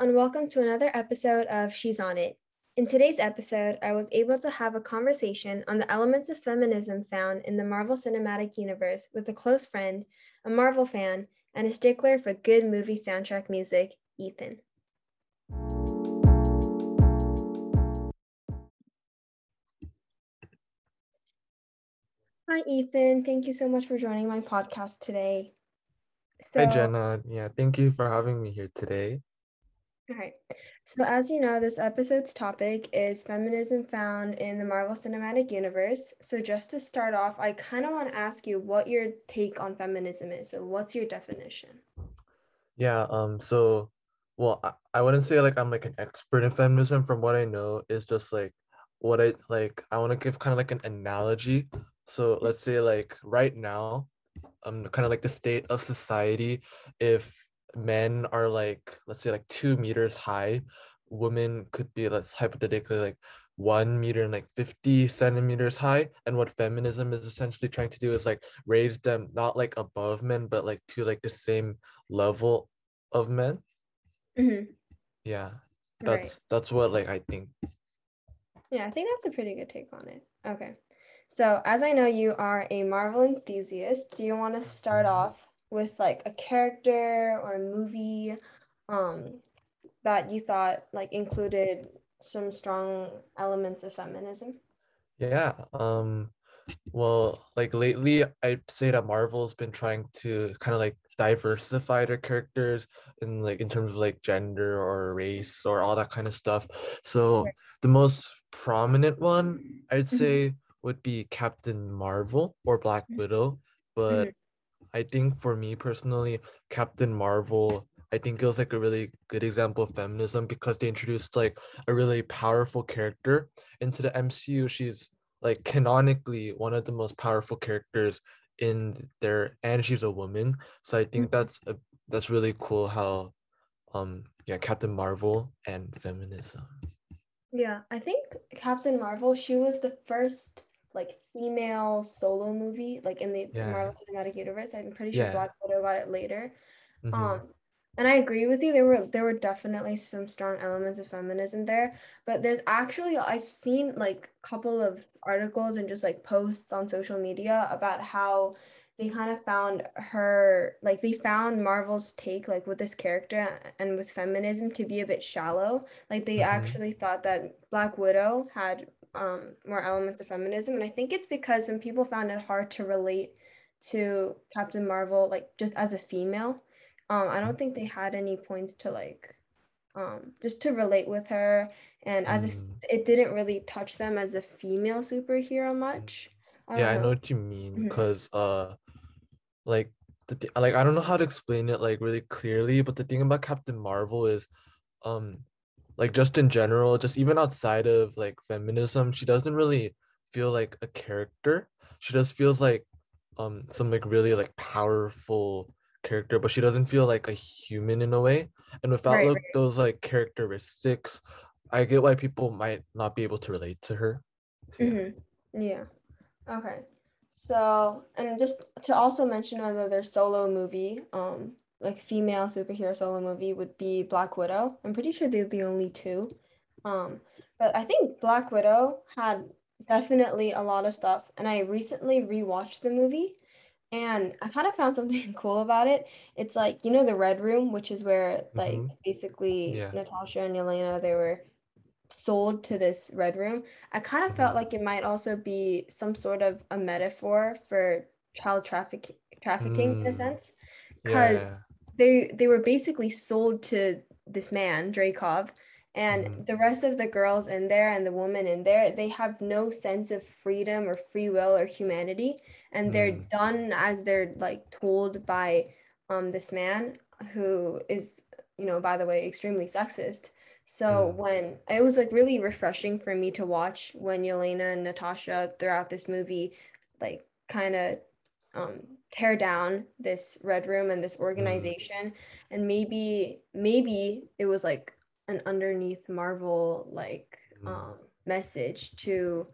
And welcome to another episode of She's On It. In today's episode, I was able to have a conversation on the elements of feminism found in the Marvel Cinematic Universe with a close friend, a Marvel fan, and a stickler for good movie soundtrack music, Ethan. Hi, Ethan. Thank you so much for joining my podcast today. So, Hi, Jenna. Yeah, thank you for having me here today. All right. So, as you know, this episode's topic is feminism found in the Marvel Cinematic Universe. So, just to start off, I kind of want to ask you what your take on feminism is. So, what's your definition? Yeah. Um. So, well, I, I wouldn't say like I'm like an expert in feminism. From what I know, is just like what I like. I want to give kind of like an analogy so let's say like right now, um, kind of like the state of society, if men are like let's say like two meters high, women could be let's hypothetically like one meter and like 50 centimeters high and what feminism is essentially trying to do is like raise them not like above men but like to like the same level of men mm-hmm. yeah that's right. that's what like i think yeah i think that's a pretty good take on it okay so, as I know you are a Marvel enthusiast, do you want to start mm-hmm. off with like a character or a movie um, that you thought like included some strong elements of feminism? Yeah. Um, well, like lately, I'd say that Marvel's been trying to kind of like diversify their characters in like in terms of like gender or race or all that kind of stuff. So the most prominent one, I'd mm-hmm. say would be Captain Marvel or Black mm-hmm. Widow, but mm-hmm. I think for me personally, Captain Marvel, I think it was like a really good example of feminism because they introduced like a really powerful character into the MCU. She's like canonically one of the most powerful characters in there, and she's a woman. So I think mm-hmm. that's a, that's really cool how um yeah Captain Marvel and feminism. Yeah, I think Captain Marvel, she was the first like female solo movie, like in the, yeah. Marvel Cinematic Universe. I'm pretty sure yeah. Black Widow got it later. Mm-hmm. Um, and I agree with you. There were there were definitely some strong elements of feminism there, but there's actually I've seen like a couple of articles and just like posts on social media about how they kind of found her like they found Marvel's take like with this character and with feminism to be a bit shallow. Like they mm-hmm. actually thought that Black Widow had um, more elements of feminism. And I think it's because some people found it hard to relate to Captain Marvel, like just as a female. Um, I don't think they had any points to like um, just to relate with her. And as if mm. it didn't really touch them as a female superhero much. I yeah, know. I know what you mean. Because, mm-hmm. uh, like, the th- like I don't know how to explain it like really clearly, but the thing about Captain Marvel is, um, like just in general just even outside of like feminism she doesn't really feel like a character she just feels like um some like really like powerful character but she doesn't feel like a human in a way and without right, like, right. those like characteristics i get why people might not be able to relate to her so. Mm-hmm. yeah okay so and just to also mention another solo movie um like female superhero solo movie would be Black Widow. I'm pretty sure they're the only two. Um, but I think Black Widow had definitely a lot of stuff. And I recently rewatched the movie and I kind of found something cool about it. It's like, you know, the Red Room, which is where like mm-hmm. basically yeah. Natasha and Yelena, they were sold to this Red Room. I kind of mm-hmm. felt like it might also be some sort of a metaphor for child traffic trafficking mm. in a mm. sense because yeah they they were basically sold to this man Dreykov and mm-hmm. the rest of the girls in there and the woman in there they have no sense of freedom or free will or humanity and they're mm. done as they're like told by um this man who is you know by the way extremely sexist so mm. when it was like really refreshing for me to watch when Yelena and Natasha throughout this movie like kind of um tear down this red room and this mm. organization mm. and maybe maybe it was like an underneath marvel like mm. um message to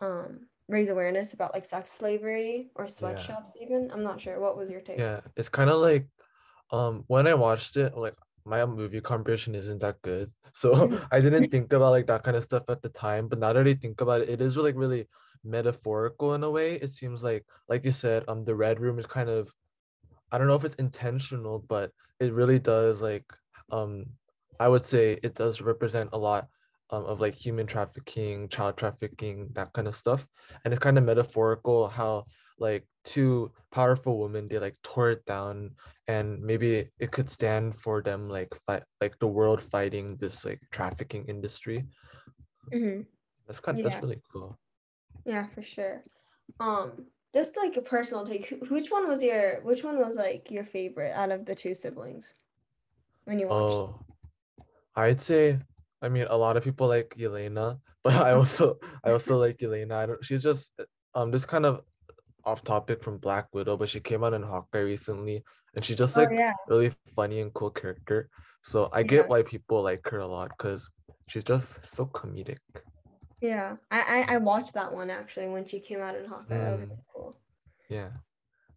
um raise awareness about like sex slavery or sweatshops yeah. even i'm not sure what was your take yeah it's kind of like um when i watched it like my movie comprehension isn't that good, so. I didn't think about like that kind of stuff at the time. But now that I think about it, it is like really metaphorical in a way. It seems like, like you said, um, the red room is kind of, I don't know if it's intentional, but it really does like, um, I would say it does represent a lot um, of like human trafficking, child trafficking, that kind of stuff, and it's kind of metaphorical how like two powerful women they like tore it down and maybe it could stand for them like fight like the world fighting this like trafficking industry Mhm. that's kind of Yeah. that's really cool Yeah, for sure. Um, just like a personal take, which one was your which one was like your favorite out of the two siblings when you watched? oh i'd say i mean a lot of people like Yelena but i also i also like Yelena i don't she's just um just kind of off topic from black widow but she came out in hawkeye recently and she's just Oh like yeah, really funny and cool character so i Yeah. get why people like her a lot because she's just so comedic yeah. I, I I watched that one actually when she came out in Hawkeye. That was Mm. really cool. yeah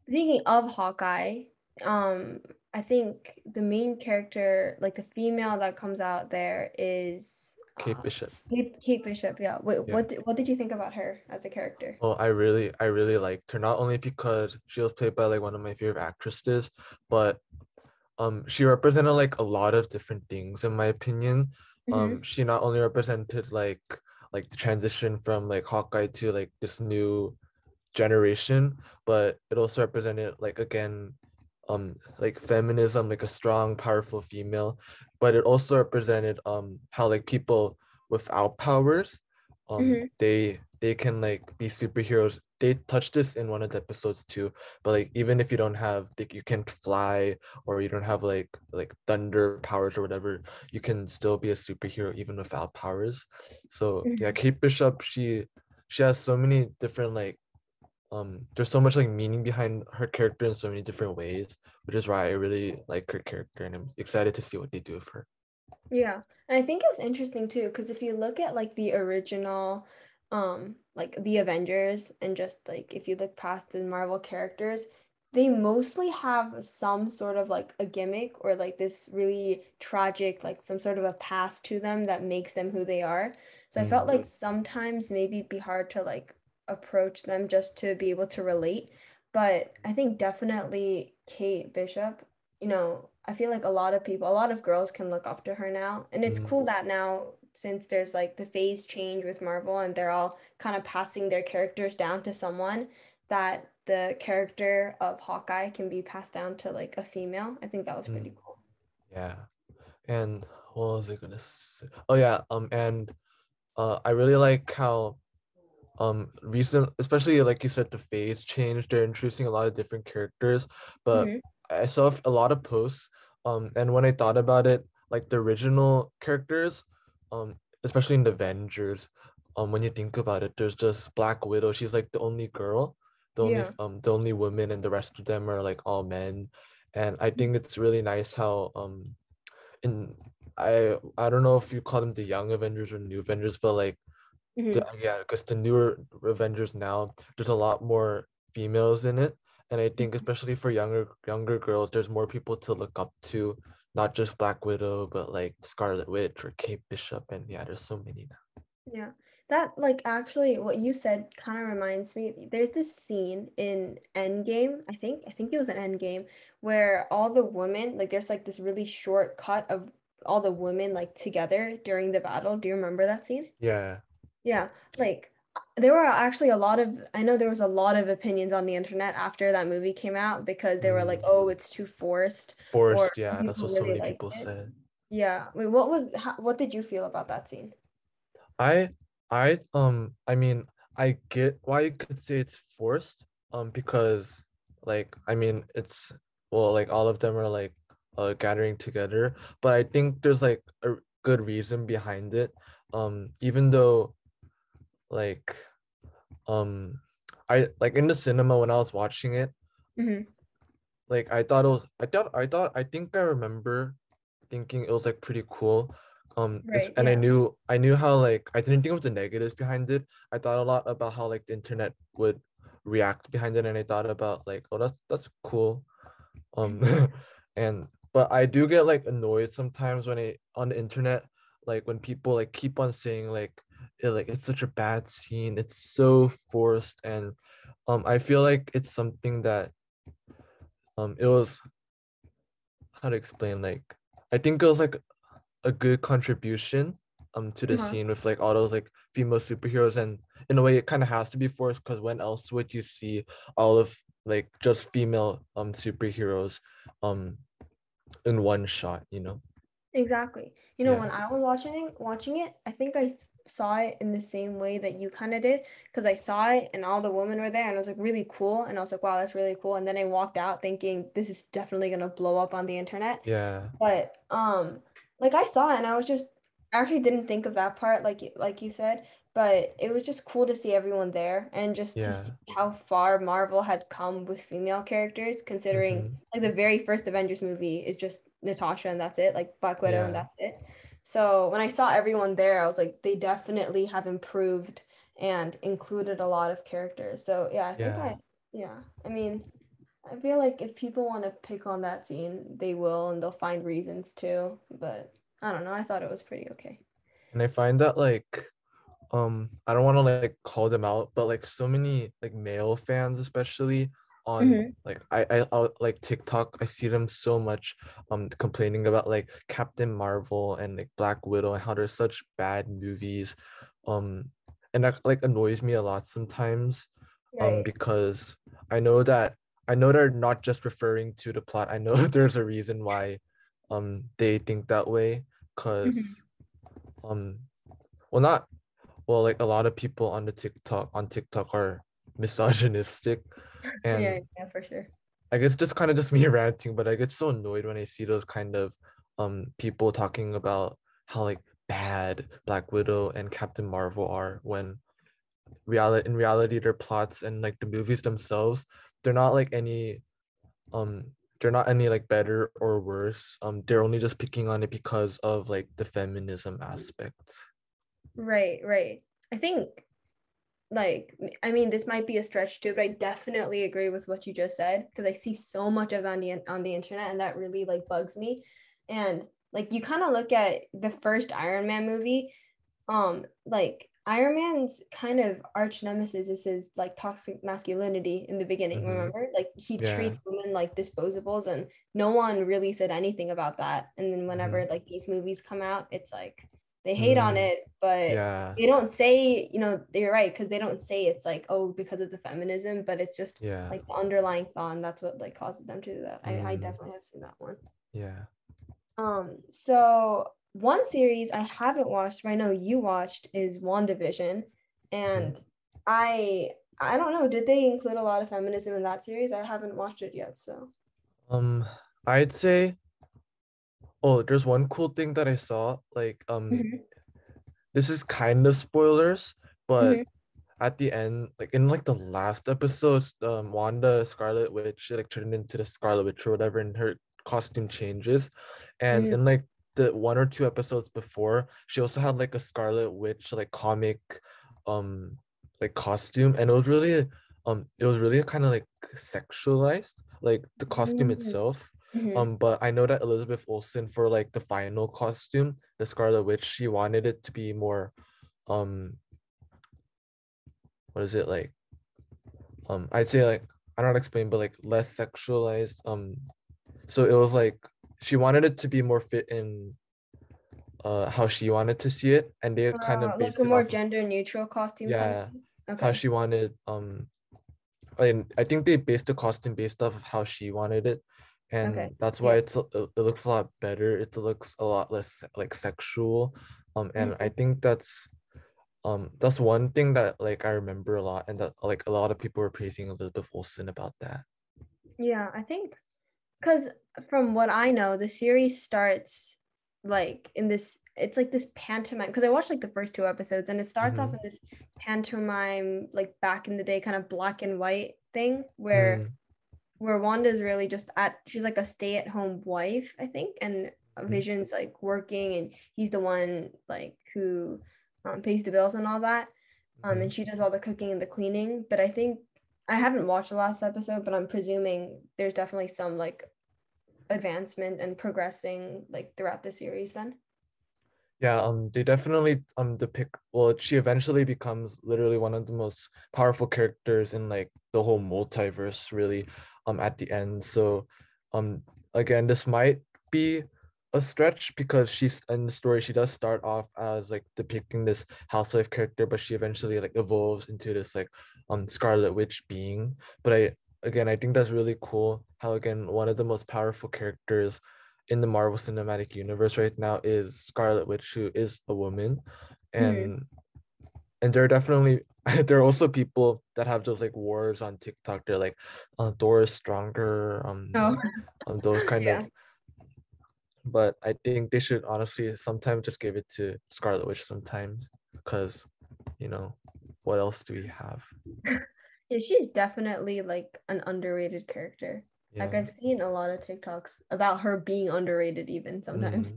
Speaking of Hawkeye, um, I think the main character, like the female that comes out there, is kate uh, bishop Kate, Kate Bishop. Yeah. Wait, Yeah. what did, what did you think about her as a character? Oh, I really, I really liked her. Not only because she was played by like one of my favorite actresses, but um, she represented like a lot of different things in my opinion. Mhm. Um, she not only represented like like the transition from like Hawkeye to like this new generation, but it also represented like again, um, like feminism, like a strong, powerful female. But it also represented um how like people without powers, um, Mhm. they they can like be superheroes. They touched this in one of the episodes too. But like even if you don't have like you can't fly or you don't have like like thunder powers or whatever, you can still be a superhero even without powers. So yeah, Kate Bishop, she she has so many different like um there's so much like meaning behind her character in so many different ways, which is why I really like her character and I'm excited to see what they do with her. Yeah. And I think it was interesting too, because if you look at like the original, um, like the Avengers, and just like if you look past the Marvel characters, they mostly have some sort of like a gimmick or like this really tragic, like some sort of a past to them that makes them who they are. So I felt like sometimes maybe it'd be hard to like approach them just to be able to relate. But I think definitely Kate Bishop, you know, I feel like a lot of people, a lot of girls can look up to her now. And it's Mm. cool that now, since there's like the phase change with Marvel and they're all kind of passing their characters down to someone, that the character of Hawkeye can be passed down to like a female. I think that was pretty cool. Yeah. And what was I gonna say? Oh yeah, um and uh I really like how um recent especially like you said the phase change they're introducing a lot of different characters but Mhm. i saw a lot of posts um and when i thought about it like the original characters um especially in the avengers um when you think about it there's just black widow she's like the only girl the only Yeah. um the only woman and the rest of them are like all men. And i think it's really nice how um in i i don't know if you call them the young avengers or new avengers but like Mhm. the, yeah, because the newer Avengers now, there's a lot more females in it, and I think especially for younger younger girls, there's more people to look up to, not just Black Widow, but like Scarlet Witch or Kate Bishop, and yeah, there's so many now. Yeah. That like actually what you said kind of reminds me. There's this scene in Endgame, I think. I think it was an Endgame where all the women, like there's like this really short cut of all the women like together during the battle. Do you remember that scene? Yeah, Yeah, like there were actually a lot of I know there was a lot of opinions on the internet after that movie came out because they were like, Mm. "Oh, it's too forced." Forced. Or Yeah, that's what so many people it. said. Yeah. Wait, what was how, what did you feel about that scene? I I um I mean I get why you could say it's forced um because like I mean it's well like all of them are like uh gathering together but I think there's like a good reason behind it um even though like um I like in the cinema when I was watching it Mhm. like I thought it was I thought I thought I think I remember thinking it was like pretty cool. Um Right, and I knew I knew how like I didn't think of the negatives behind it. I thought a lot about how like the internet would react behind it and I thought about like oh that's that's cool. Um and but I do get like annoyed sometimes when I on the internet, like when people like keep on saying like it like it's such a bad scene, it's so forced, and um I feel like it's something that um it was how to explain like I think it was like a good contribution um to the Uh-huh. scene with like all those like female superheroes and in a way it kind of has to be forced because when else would you see all of like just female um superheroes um in one shot you know Exactly. You know, Yeah. when I was watching watching it, I think I saw it in the same way that you kind of did because I saw it and all the women were there and it was like really cool and I was like, wow, that's really cool. And then I walked out thinking this is definitely gonna blow up on the internet. yeah But um, like I saw it and I was just I actually didn't think of that part like like you said, but it was just cool to see everyone there and just to see how far Marvel had come with female characters, considering Mhm. like the very first Avengers movie is just Natasha and that's it, like Black Widow and that's it. So when I saw everyone there, I was like, they definitely have improved and included a lot of characters. So yeah, I think Yeah. I yeah, I mean. I feel like if people want to pick on that scene, they will and they'll find reasons to. But I don't know. I thought it was pretty okay. and i find that like um i don't want to like call them out but like so many like male fans especially on Mhm. like I, I I like tiktok i see them so much um complaining about like captain marvel and like black widow and how they're such bad movies um and that like annoys me a lot sometimes um because i know that i know they're not just referring to the plot i know there's a reason why um they think that way because um well not well like a lot of people on the tiktok on tiktok are misogynistic and yeah, yeah, for sure. I guess just kind of just me ranting, but I get so annoyed when I see those kind of um people talking about how like bad Black Widow and Captain Marvel are when reality in reality their plots and like the movies themselves, they're not like any um they're not any like better or worse. Um they're only just picking on it because of like the feminism aspect. Right, right. I think, like, i mean, this might be a stretch too, but I definitely agree with what you just said because I see so much of that on the on the internet, and that really like bugs me. And like, you kind of look at the first Iron Man movie, um, like Iron Man's kind of arch nemesis is his like toxic masculinity in the beginning. Mhm. Remember, like he Yeah. treats women like disposables, and no one really said anything about that. And then whenever Mm-hmm. like these movies come out, it's like they hate on Mm, it, but Yeah. they don't say, you know, they're right because they don't say it's like oh because of the feminism, but it's just Yeah. like the underlying thought, and that's what like causes them to do that. I, I Mm. definitely have seen that one. Yeah. Um, so one series I haven't watched, but I know you watched is WandaVision. And I I don't know, did they include a lot of feminism in that series? I haven't watched it yet, so Um, I'd say, oh, there's one cool thing that I saw. Like, um, Mhm. this is kind of spoilers, but Mhm. at the end, like in like the last episodes, um, Wanda Scarlet Witch like turned into the Scarlet Witch or whatever, and her costume changes, and Mhm. in like the one or two episodes before, she also had like a Scarlet Witch like comic, um, like costume, and it was really, um, it was really kind of like sexualized, like the costume Mm. itself. Mhm. Um, but I know that Elizabeth Olsen for like the final costume, the Scarlet Witch, she wanted it to be more, um, what is it like? Um, I'd say like I don't know how to explain, but like less sexualized. Um, so it was like she wanted it to be more fit in, uh, how she wanted to see it, and they kind Uh, of like a more gender neutral costume kind of Yeah, thing? how she wanted. Um, and I think they based the costume based off of how she wanted it, and Okay, that's why yeah. it's it, it looks a lot better. It looks a lot less like sexual, um, and I think that's um that's one thing that like I remember a lot, and that like a lot of people were praising Elizabeth Olsen about that. Yeah, I think because from what I know, the series starts like in this. It's like this pantomime because I watched like the first two episodes, and it starts off Mhm. in this pantomime, like back in the day, kind of black and white thing where Mm, where Wanda's really just at. She's like a stay-at-home wife, I think, and Mhm. Vision's like working, and he's the one like who um, pays the bills and all that. Um, mhm. and she does all the cooking and the cleaning. But I think I haven't watched the last episode, but I'm presuming there's definitely some like advancement and progressing like throughout the series then? Yeah, um, they definitely um depict. Well, she eventually becomes literally one of the most powerful characters in like the whole multiverse, really. Um, at the end, so, um, again, this might be a stretch because she's in the story. She does start off as like depicting this housewife character, but she eventually like evolves into this like um Scarlet Witch being. But I again, I think that's really cool. How again, one of the most powerful characters in the Marvel Cinematic Universe right now is Scarlet Witch, who is a woman, and mm-hmm. and there are definitely there are also people that have those like wars on TikTok. They're like, uh, Thor is stronger. Um, oh. um those kind yeah. of. But I think they should honestly sometimes just give it to Scarlet Witch sometimes, because, you know, what else do we have? yeah, she's definitely like an underrated character. Yeah. Like I've seen a lot of TikToks about her being underrated even sometimes.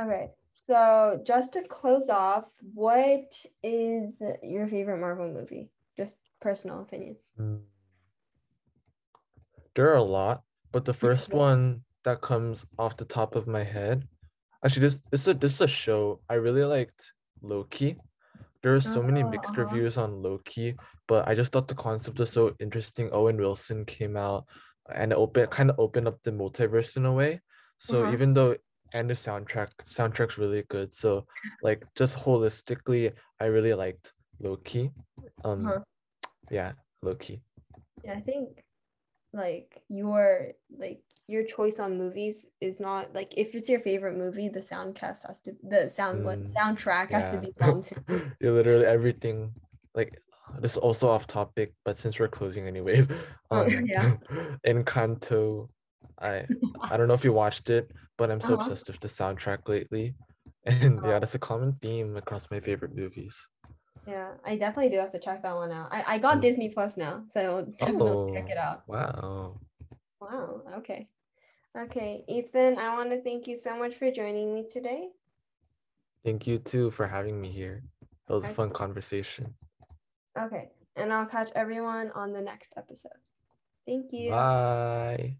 Mm. okay. So just to close off, what is your favorite Marvel movie? Just personal opinion. Mm. There are a lot, but the first one that comes off the top of my head, actually this this is a this is a show I really liked Loki. There are so many mixed uh-huh. reviews on Loki, but I just thought the concept was so interesting. Owen Wilson came out and it open kind of opened up the multiverse in a way. So uh-huh. even though and the soundtrack soundtrack's really good. So like just holistically, I really liked Loki. Um uh-huh. yeah, Loki. Yeah, I think like your like your choice on movies is not like if it's your favorite movie, the soundcast has to the sound mm, what soundtrack yeah. has to be bomb too. yeah, literally everything. Like this is also off topic, but since we're closing anyways, um, yeah. Encanto, I I don't know if you watched it, but I'm so uh-huh. obsessed with the soundtrack lately, and uh-huh. yeah, that's a common theme across my favorite movies. Yeah, I definitely do have to check that one out. I, I got mm. Disney Plus now, so definitely oh, check it out. Wow. Wow. Okay. Okay, Ethan, I want to thank you so much for joining me today. Thank you too for having me here. It was a fun conversation. Okay, and I'll catch everyone on the next episode. Thank you. Bye.